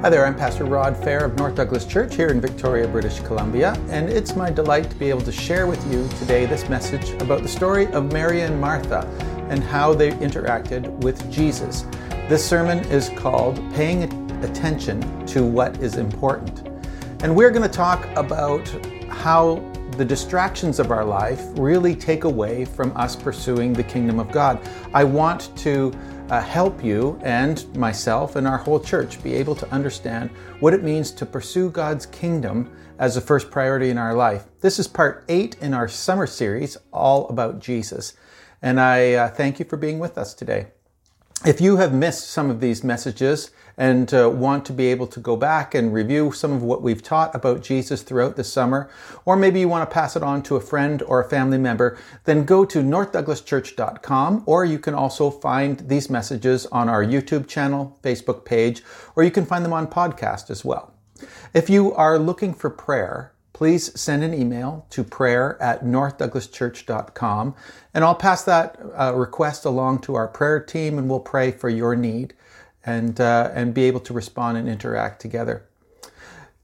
Hi there, I'm Pastor Rod Fair of North Douglas Church here in Victoria, British Columbia, and it's my delight to be able to share with you today this message about the story of Mary and Martha and how they interacted with Jesus. This sermon is called Paying Attention to What is Important. And we're going to talk about how the distractions of our life really take away from us pursuing the kingdom of God. I want to uh, help you and myself and our whole church be able to understand what it means to pursue God's kingdom as a first priority in our life. This is part eight in our summer series, all about Jesus. And I uh, thank you for being with us today. If you have missed some of these messages, and uh, want to be able to go back and review some of what we've taught about Jesus throughout the summer, or maybe you want to pass it on to a friend or a family member, then go to northdouglaschurch.com, or you can also find these messages on our YouTube channel, Facebook page, or you can find them on podcast as well. If you are looking for prayer, please send an email to prayer at northdouglaschurch.com and I'll pass that uh, request along to our prayer team and we'll pray for your need and, uh, and be able to respond and interact together.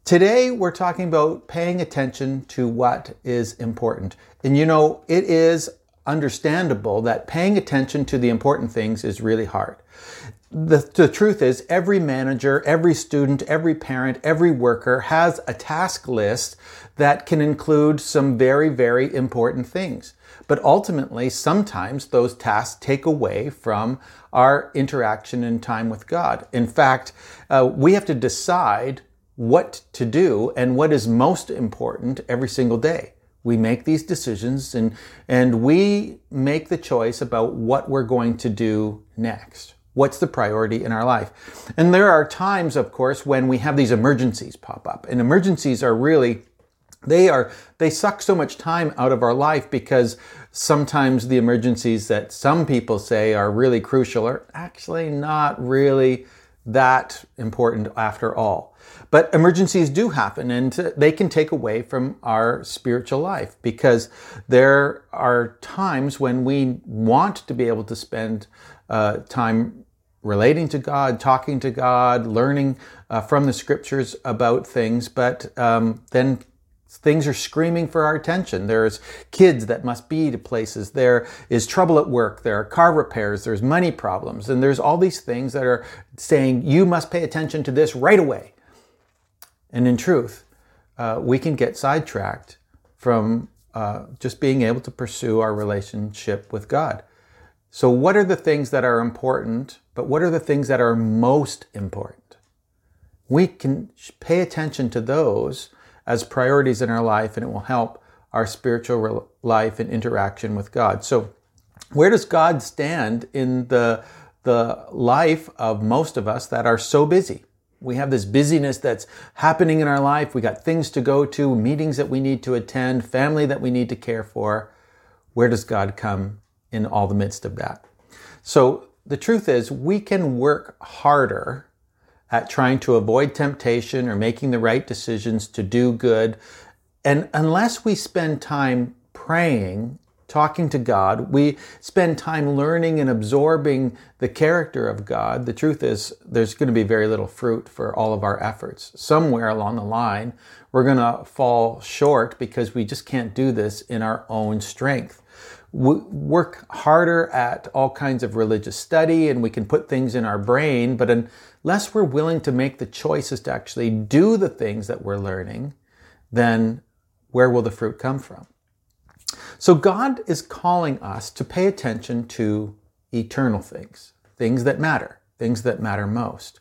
Today, we're talking about paying attention to what is important. And you know, it is understandable that paying attention to the important things is really hard. The, the, truth is, every manager, every student, every parent, every worker has a task list that can include some very, very important things. But ultimately, sometimes those tasks take away from our interaction and time with God. In fact, uh, we have to decide what to do and what is most important every single day. We make these decisions and, and we make the choice about what we're going to do next. What's the priority in our life? And there are times, of course, when we have these emergencies pop up. And emergencies are really they are they suck so much time out of our life because sometimes the emergencies that some people say are really crucial are actually not really that important after all. But emergencies do happen and they can take away from our spiritual life because there are times when we want to be able to spend uh, time relating to God, talking to God, learning uh, from the scriptures about things, but um, then Things are screaming for our attention. There's kids that must be to places. There is trouble at work. There are car repairs. There's money problems. And there's all these things that are saying, you must pay attention to this right away. And in truth, uh, we can get sidetracked from uh, just being able to pursue our relationship with God. So, what are the things that are important, but what are the things that are most important? We can pay attention to those as priorities in our life and it will help our spiritual life and interaction with God. So, where does God stand in the, the life of most of us that are so busy? We have this busyness that's happening in our life. We got things to go to, meetings that we need to attend, family that we need to care for. Where does God come in all the midst of that? So the truth is, we can work harder at trying to avoid temptation or making the right decisions to do good. And unless we spend time praying, talking to God, we spend time learning and absorbing the character of God, the truth is there's going to be very little fruit for all of our efforts. Somewhere along the line, we're going to fall short because we just can't do this in our own strength We work harder at all kinds of religious study and we can put things in our brain, but unless we're willing to make the choices to actually do the things that we're learning, then where will the fruit come from? So God is calling us to pay attention to eternal things, things that matter, things that matter most.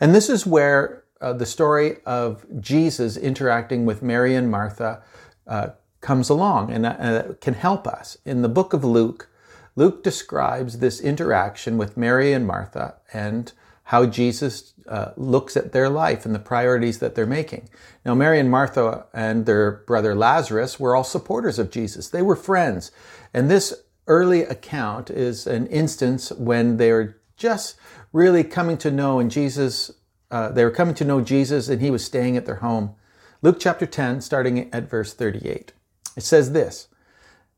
And this is where uh, the story of Jesus interacting with Mary and Martha uh, comes along and uh, can help us. In the book of Luke, Luke describes this interaction with Mary and Martha and how Jesus uh, looks at their life and the priorities that they're making. Now, Mary and Martha and their brother Lazarus were all supporters of Jesus. They were friends. And this early account is an instance when they're just really coming to know and Jesus, uh, they were coming to know Jesus and he was staying at their home. Luke chapter 10, starting at verse 38. It says this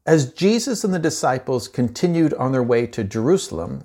As Jesus and the disciples continued on their way to Jerusalem,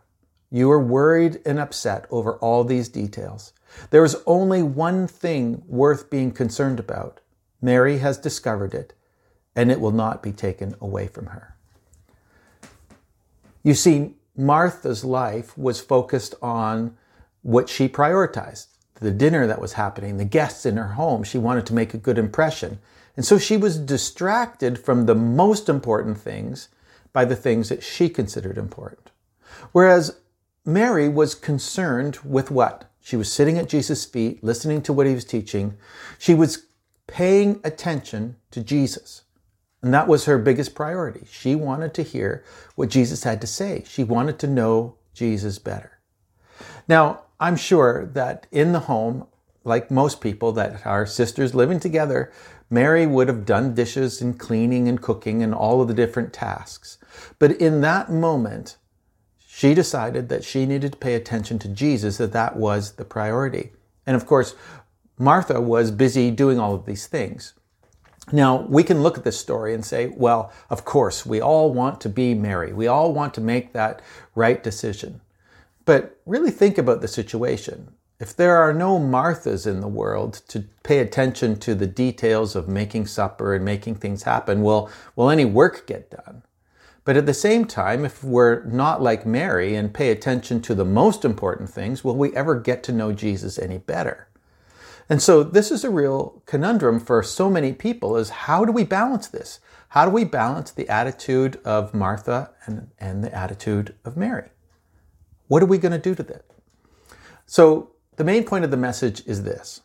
you are worried and upset over all these details. There is only one thing worth being concerned about. Mary has discovered it, and it will not be taken away from her. You see, Martha's life was focused on what she prioritized the dinner that was happening, the guests in her home. She wanted to make a good impression. And so she was distracted from the most important things by the things that she considered important. Whereas Mary was concerned with what? She was sitting at Jesus' feet, listening to what he was teaching. She was paying attention to Jesus. And that was her biggest priority. She wanted to hear what Jesus had to say. She wanted to know Jesus better. Now, I'm sure that in the home, like most people that are sisters living together, Mary would have done dishes and cleaning and cooking and all of the different tasks. But in that moment, she decided that she needed to pay attention to Jesus, that that was the priority. And of course, Martha was busy doing all of these things. Now, we can look at this story and say, well, of course, we all want to be Mary. We all want to make that right decision. But really think about the situation. If there are no Marthas in the world to pay attention to the details of making supper and making things happen, will, will any work get done? But at the same time, if we're not like Mary and pay attention to the most important things, will we ever get to know Jesus any better? And so this is a real conundrum for so many people is how do we balance this? How do we balance the attitude of Martha and, and the attitude of Mary? What are we going to do to that? So, the main point of the message is this.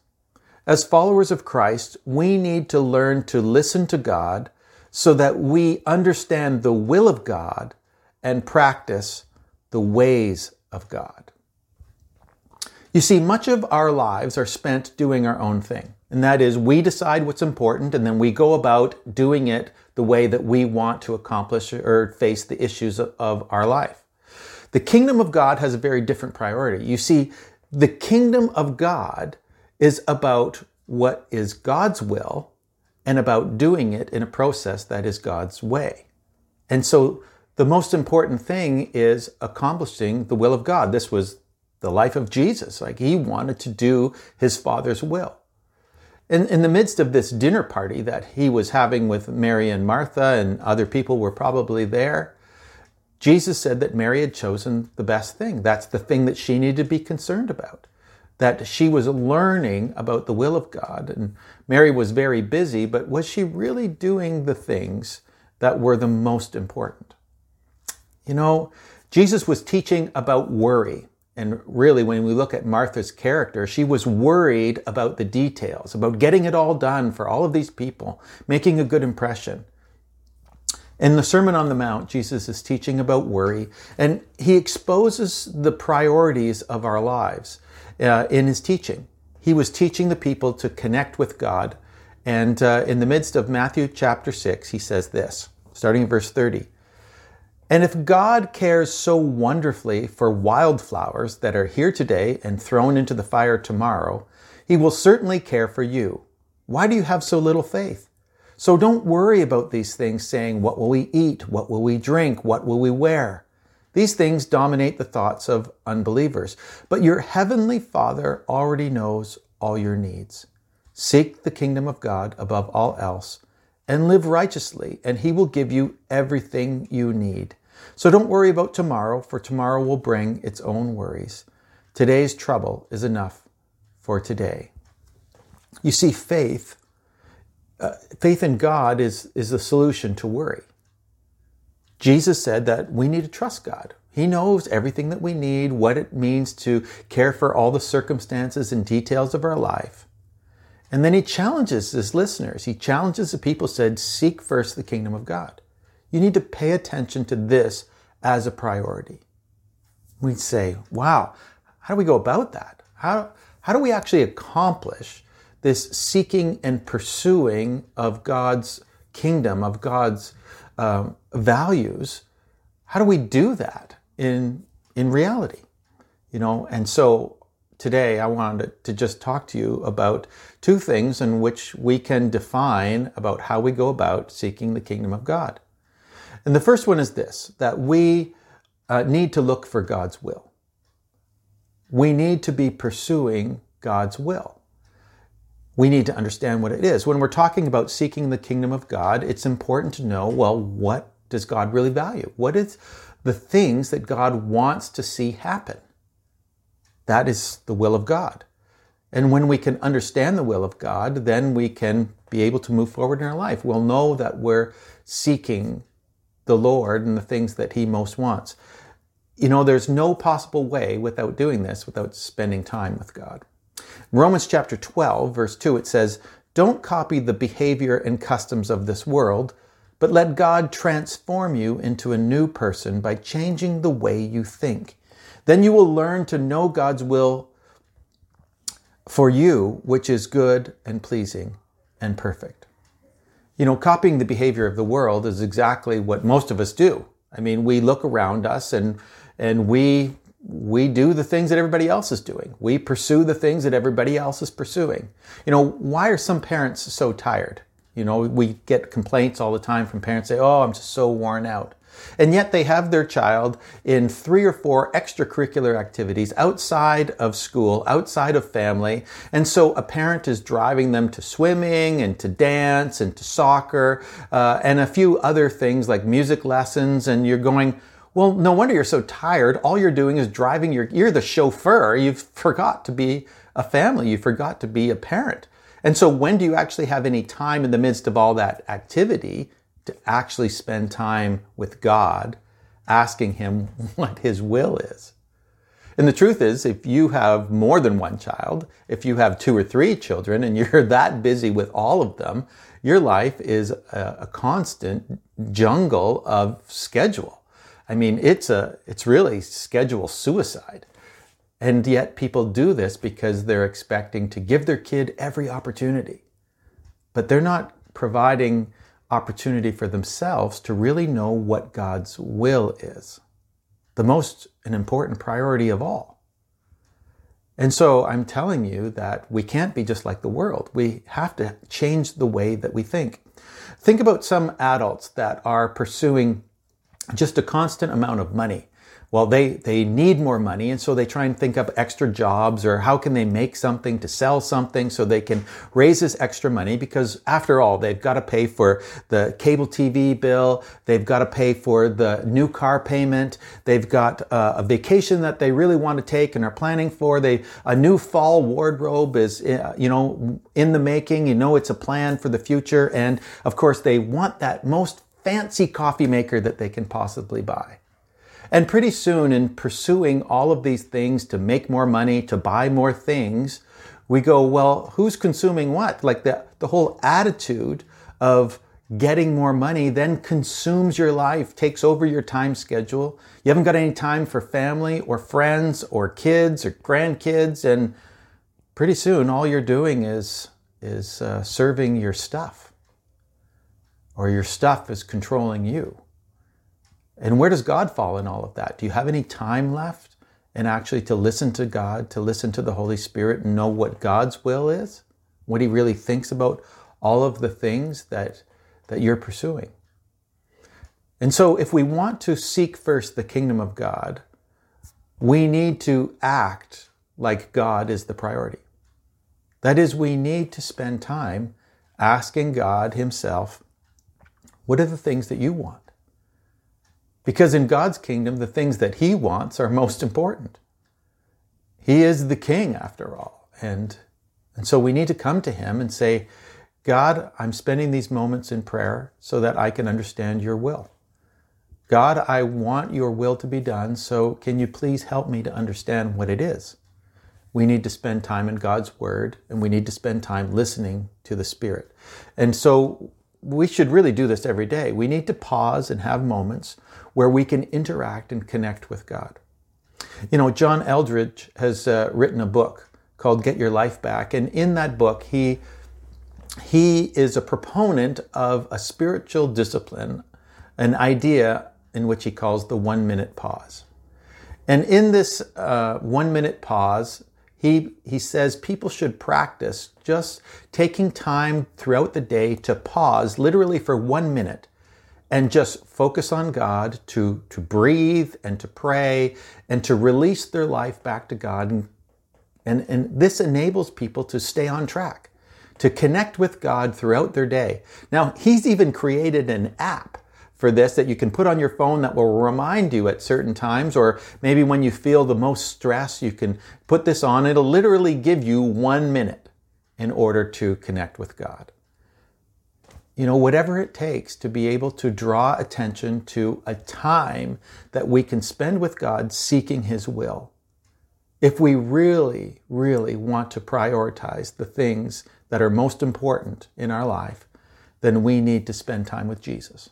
As followers of Christ, we need to learn to listen to God so that we understand the will of God and practice the ways of God. You see, much of our lives are spent doing our own thing. And that is, we decide what's important and then we go about doing it the way that we want to accomplish or face the issues of, our life. The kingdom of God has a very different priority. You see, the kingdom of God is about what is God's will and about doing it in a process that is God's way. And so the most important thing is accomplishing the will of God. This was the life of Jesus. Like he wanted to do his Father's will. In, in the midst of this dinner party that he was having with Mary and Martha, and other people were probably there, Jesus said that Mary had chosen the best thing. That's the thing that she needed to be concerned about. That she was learning about the will of God. And Mary was very busy, but was she really doing the things that were the most important? You know, Jesus was teaching about worry. And really, when we look at Martha's character, she was worried about the details, about getting it all done for all of these people, making a good impression. In the Sermon on the Mount, Jesus is teaching about worry, and he exposes the priorities of our lives uh, in his teaching. He was teaching the people to connect with God, and uh, in the midst of Matthew chapter 6, he says this, starting in verse 30. And if God cares so wonderfully for wildflowers that are here today and thrown into the fire tomorrow, he will certainly care for you. Why do you have so little faith? So don't worry about these things saying, What will we eat? What will we drink? What will we wear? These things dominate the thoughts of unbelievers. But your heavenly Father already knows all your needs. Seek the kingdom of God above all else and live righteously, and He will give you everything you need. So don't worry about tomorrow, for tomorrow will bring its own worries. Today's trouble is enough for today. You see, faith uh, faith in God is, is the solution to worry. Jesus said that we need to trust God. He knows everything that we need, what it means to care for all the circumstances and details of our life. And then he challenges his listeners. He challenges the people, said, Seek first the kingdom of God. You need to pay attention to this as a priority. We'd say, Wow, how do we go about that? How, how do we actually accomplish this seeking and pursuing of God's kingdom, of God's um, values? How do we do that in, in reality? You know, and so today I wanted to just talk to you about two things in which we can define about how we go about seeking the kingdom of God. And the first one is this that we uh, need to look for God's will. We need to be pursuing God's will. We need to understand what it is. When we're talking about seeking the kingdom of God, it's important to know well, what does God really value? What is the things that God wants to see happen? That is the will of God. And when we can understand the will of God, then we can be able to move forward in our life. We'll know that we're seeking the Lord and the things that He most wants. You know, there's no possible way without doing this, without spending time with God. In Romans chapter 12, verse 2, it says, Don't copy the behavior and customs of this world, but let God transform you into a new person by changing the way you think. Then you will learn to know God's will for you, which is good and pleasing and perfect. You know, copying the behavior of the world is exactly what most of us do. I mean, we look around us and and we we do the things that everybody else is doing. We pursue the things that everybody else is pursuing. You know, why are some parents so tired? You know, we get complaints all the time from parents say, "Oh, I'm just so worn out." And yet they have their child in three or four extracurricular activities outside of school, outside of family. And so a parent is driving them to swimming and to dance and to soccer uh, and a few other things like music lessons. And you're going, well, no wonder you're so tired. All you're doing is driving your, you're the chauffeur. You've forgot to be a family. You forgot to be a parent. And so when do you actually have any time in the midst of all that activity to actually spend time with God, asking Him what His will is. And the truth is, if you have more than one child, if you have two or three children and you're that busy with all of them, your life is a, a constant jungle of schedule. I mean, it's a, it's really schedule suicide. And yet people do this because they're expecting to give their kid every opportunity. But they're not providing opportunity for themselves to really know what God's will is. The most an important priority of all. And so I'm telling you that we can't be just like the world. We have to change the way that we think. Think about some adults that are pursuing just a constant amount of money well, they, they need more money, and so they try and think up extra jobs or how can they make something to sell something so they can raise this extra money because after all, they've got to pay for the cable TV bill, they've got to pay for the new car payment, they've got uh, a vacation that they really want to take and are planning for. They a new fall wardrobe is uh, you know in the making. You know it's a plan for the future, and of course they want that most fancy coffee maker that they can possibly buy. And pretty soon, in pursuing all of these things to make more money, to buy more things, we go, well, who's consuming what? Like the, the whole attitude of getting more money then consumes your life, takes over your time schedule. You haven't got any time for family or friends or kids or grandkids. And pretty soon, all you're doing is, is uh, serving your stuff, or your stuff is controlling you. And where does God fall in all of that? Do you have any time left and actually to listen to God, to listen to the Holy Spirit and know what God's will is? What he really thinks about all of the things that, that you're pursuing. And so if we want to seek first the kingdom of God, we need to act like God is the priority. That is, we need to spend time asking God Himself, what are the things that you want? Because in God's kingdom, the things that He wants are most important. He is the king, after all. And, and so we need to come to Him and say, God, I'm spending these moments in prayer so that I can understand your will. God, I want your will to be done, so can you please help me to understand what it is? We need to spend time in God's Word and we need to spend time listening to the Spirit. And so we should really do this every day. We need to pause and have moments where we can interact and connect with God. You know, John Eldredge has uh, written a book called Get Your Life Back. And in that book, he, he is a proponent of a spiritual discipline, an idea in which he calls the one minute pause. And in this uh, one minute pause, he, he says people should practice just taking time throughout the day to pause, literally for one minute, and just focus on God, to, to breathe and to pray and to release their life back to God. And, and, and this enables people to stay on track, to connect with God throughout their day. Now, he's even created an app for this that you can put on your phone that will remind you at certain times, or maybe when you feel the most stress, you can put this on. It'll literally give you one minute in order to connect with God. You know, whatever it takes to be able to draw attention to a time that we can spend with God seeking His will. If we really, really want to prioritize the things that are most important in our life, then we need to spend time with Jesus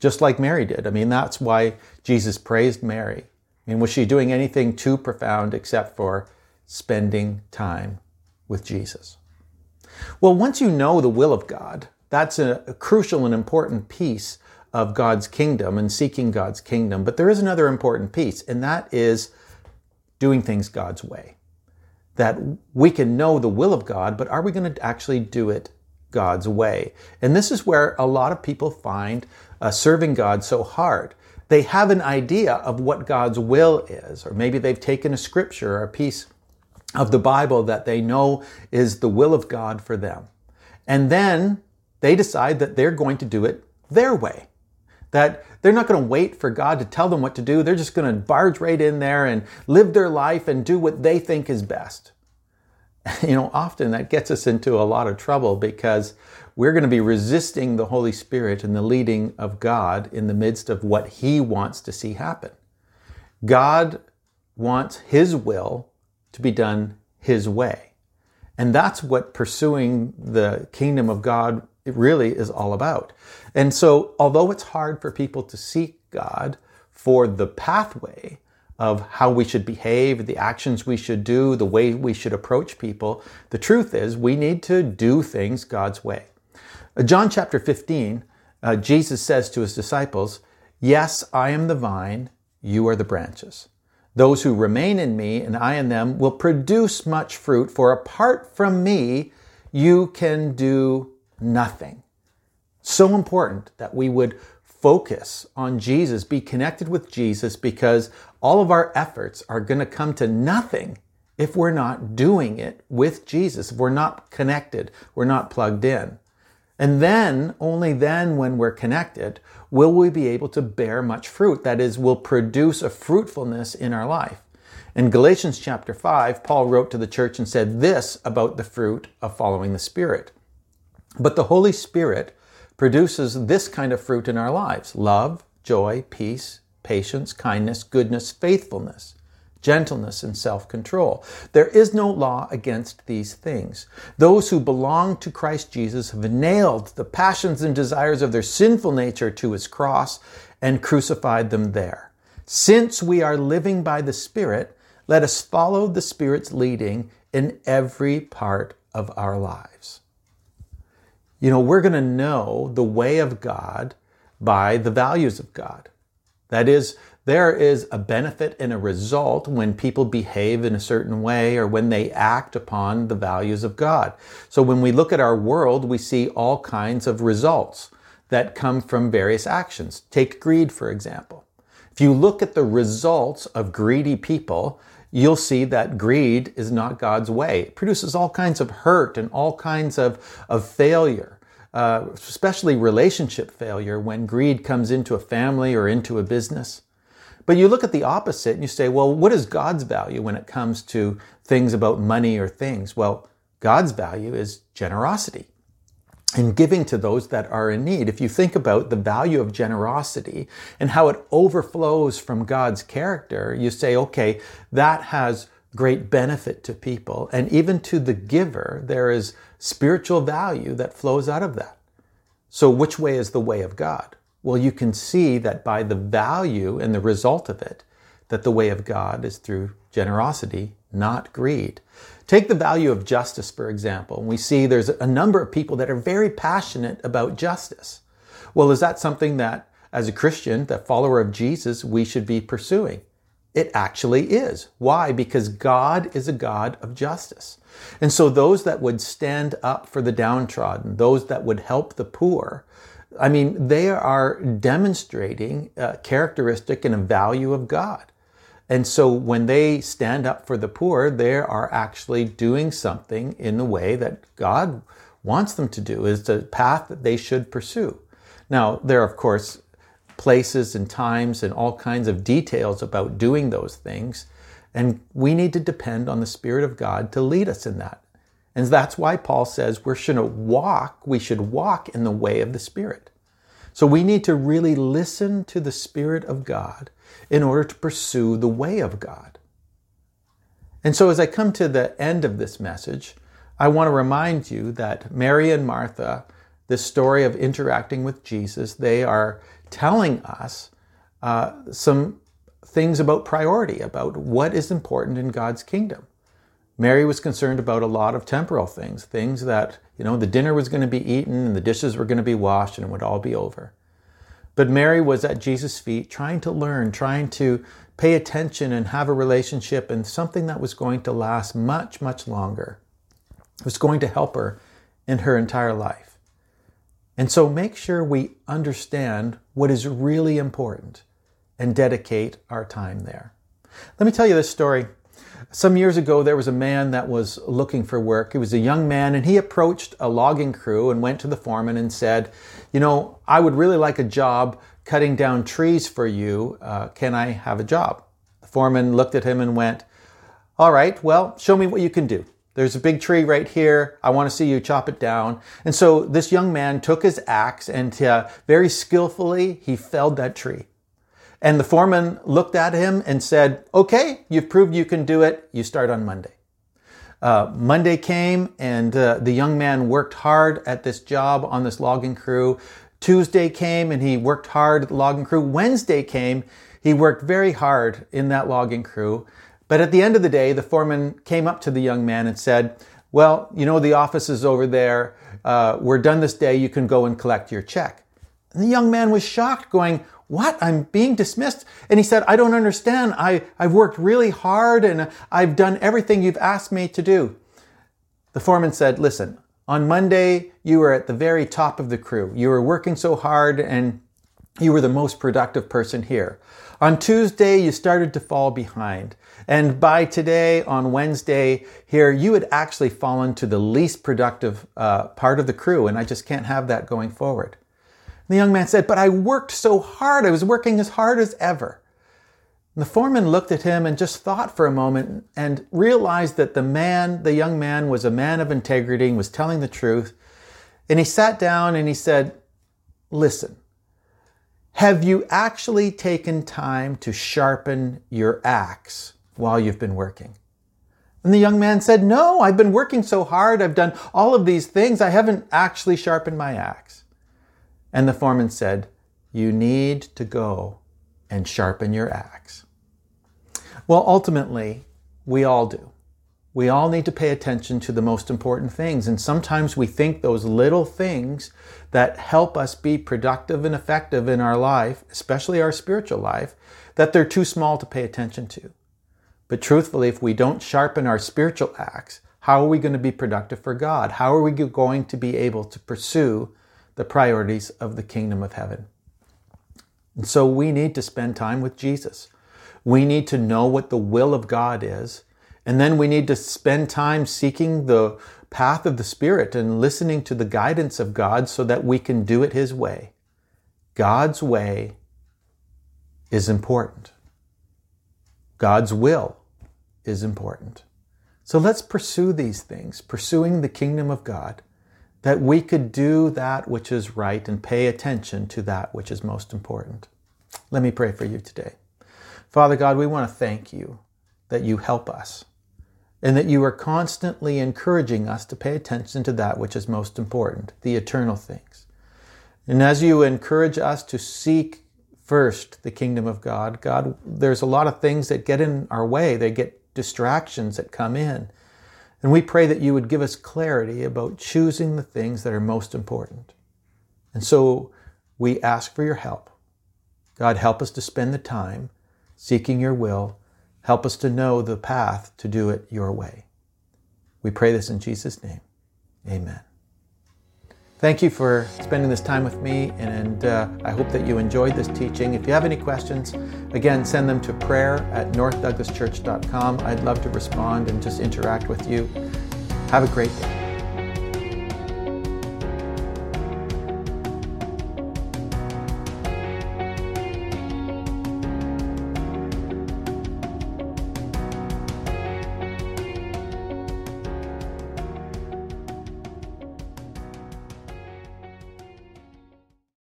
just like Mary did. I mean, that's why Jesus praised Mary. I mean, was she doing anything too profound except for spending time with Jesus? Well, once you know the will of God, that's a, a crucial and important piece of God's kingdom and seeking God's kingdom. But there is another important piece, and that is doing things God's way. That we can know the will of God, but are we going to actually do it God's way. And this is where a lot of people find uh, serving God so hard. They have an idea of what God's will is, or maybe they've taken a scripture or a piece of the Bible that they know is the will of God for them. And then they decide that they're going to do it their way. That they're not going to wait for God to tell them what to do. They're just going to barge right in there and live their life and do what they think is best. you know, often that gets us into a lot of trouble because we're going to be resisting the Holy Spirit and the leading of God in the midst of what He wants to see happen. God wants His will to be done His way. And that's what pursuing the kingdom of God really is all about. And so, although it's hard for people to seek God for the pathway, of how we should behave, the actions we should do, the way we should approach people. The truth is, we need to do things God's way. Uh, John chapter 15, uh, Jesus says to his disciples, Yes, I am the vine, you are the branches. Those who remain in me and I in them will produce much fruit, for apart from me, you can do nothing. So important that we would focus on Jesus, be connected with Jesus, because all of our efforts are going to come to nothing if we're not doing it with Jesus, if we're not connected, we're not plugged in. And then, only then, when we're connected, will we be able to bear much fruit. That is, will produce a fruitfulness in our life. In Galatians chapter 5, Paul wrote to the church and said this about the fruit of following the Spirit. But the Holy Spirit produces this kind of fruit in our lives love, joy, peace, patience, kindness, goodness, faithfulness, gentleness, and self control. There is no law against these things. Those who belong to Christ Jesus have nailed the passions and desires of their sinful nature to his cross and crucified them there. Since we are living by the Spirit, let us follow the Spirit's leading in every part of our lives. You know, we're going to know the way of God by the values of God. That is, there is a benefit and a result when people behave in a certain way or when they act upon the values of God. So when we look at our world, we see all kinds of results that come from various actions. Take greed, for example. If you look at the results of greedy people, you'll see that greed is not God's way. It produces all kinds of hurt and all kinds of, of failure. Uh, especially relationship failure when greed comes into a family or into a business. But you look at the opposite and you say, well, what is God's value when it comes to things about money or things? Well, God's value is generosity and giving to those that are in need. If you think about the value of generosity and how it overflows from God's character, you say, okay, that has great benefit to people. And even to the giver, there is spiritual value that flows out of that. So, which way is the way of God? Well, you can see that by the value and the result of it, that the way of God is through generosity not greed. Take the value of justice, for example. We see there's a number of people that are very passionate about justice. Well, is that something that, as a Christian, that follower of Jesus, we should be pursuing? It actually is. Why? Because God is a God of justice. And so those that would stand up for the downtrodden, those that would help the poor, I mean, they are demonstrating a characteristic and a value of God. And so when they stand up for the poor, they are actually doing something in the way that God wants them to do, is the path that they should pursue. Now, there are, of course, places and times and all kinds of details about doing those things. And we need to depend on the Spirit of God to lead us in that. And that's why Paul says we should walk, we should walk in the way of the Spirit. So we need to really listen to the Spirit of God in order to pursue the way of God. And so as I come to the end of this message, I want to remind you that Mary and Martha, this story of interacting with Jesus, they are telling us uh, some things about priority, about what is important in God's kingdom. Mary was concerned about a lot of temporal things, things that, you know, the dinner was going to be eaten and the dishes were going to be washed and it would all be over. But Mary was at Jesus' feet trying to learn, trying to pay attention and have a relationship and something that was going to last much, much longer. It was going to help her in her entire life. And so make sure we understand what is really important and dedicate our time there. Let me tell you this story. Some years ago, there was a man that was looking for work. He was a young man and he approached a logging crew and went to the foreman and said, You know, I would really like a job cutting down trees for you. Uh, can I have a job? The foreman looked at him and went, All right, well, show me what you can do. There's a big tree right here. I want to see you chop it down. And so this young man took his axe and uh, very skillfully he felled that tree. And the foreman looked at him and said, Okay, you've proved you can do it. You start on Monday. Uh, Monday came and uh, the young man worked hard at this job on this logging crew. Tuesday came and he worked hard at the logging crew. Wednesday came, he worked very hard in that logging crew. But at the end of the day, the foreman came up to the young man and said, Well, you know, the office is over there. Uh, we're done this day. You can go and collect your check. And the young man was shocked, going, What? I'm being dismissed? And he said, I don't understand. I, I've worked really hard and I've done everything you've asked me to do. The foreman said, Listen, on Monday, you were at the very top of the crew. You were working so hard and you were the most productive person here. On Tuesday, you started to fall behind. And by today, on Wednesday, here, you had actually fallen to the least productive uh, part of the crew, and I just can't have that going forward. The young man said, But I worked so hard. I was working as hard as ever. And the foreman looked at him and just thought for a moment and realized that the man, the young man, was a man of integrity and was telling the truth. And he sat down and he said, Listen, have you actually taken time to sharpen your axe while you've been working? And the young man said, No, I've been working so hard. I've done all of these things. I haven't actually sharpened my axe. And the foreman said, You need to go and sharpen your axe. Well, ultimately, we all do. We all need to pay attention to the most important things. And sometimes we think those little things that help us be productive and effective in our life, especially our spiritual life, that they're too small to pay attention to. But truthfully, if we don't sharpen our spiritual axe, how are we going to be productive for God? How are we going to be able to pursue the priorities of the kingdom of heaven? And so we need to spend time with Jesus. We need to know what the will of God is. And then we need to spend time seeking the path of the Spirit and listening to the guidance of God so that we can do it His way. God's way is important. God's will is important. So let's pursue these things, pursuing the kingdom of God, that we could do that which is right and pay attention to that which is most important. Let me pray for you today. Father God, we want to thank you that you help us and that you are constantly encouraging us to pay attention to that which is most important, the eternal things. And as you encourage us to seek first the kingdom of God. God, there's a lot of things that get in our way. They get distractions that come in. And we pray that you would give us clarity about choosing the things that are most important. And so we ask for your help. God, help us to spend the time seeking your will. Help us to know the path to do it your way. We pray this in Jesus' name. Amen. Thank you for spending this time with me, and uh, I hope that you enjoyed this teaching. If you have any questions, again, send them to prayer at northdouglaschurch.com. I'd love to respond and just interact with you. Have a great day.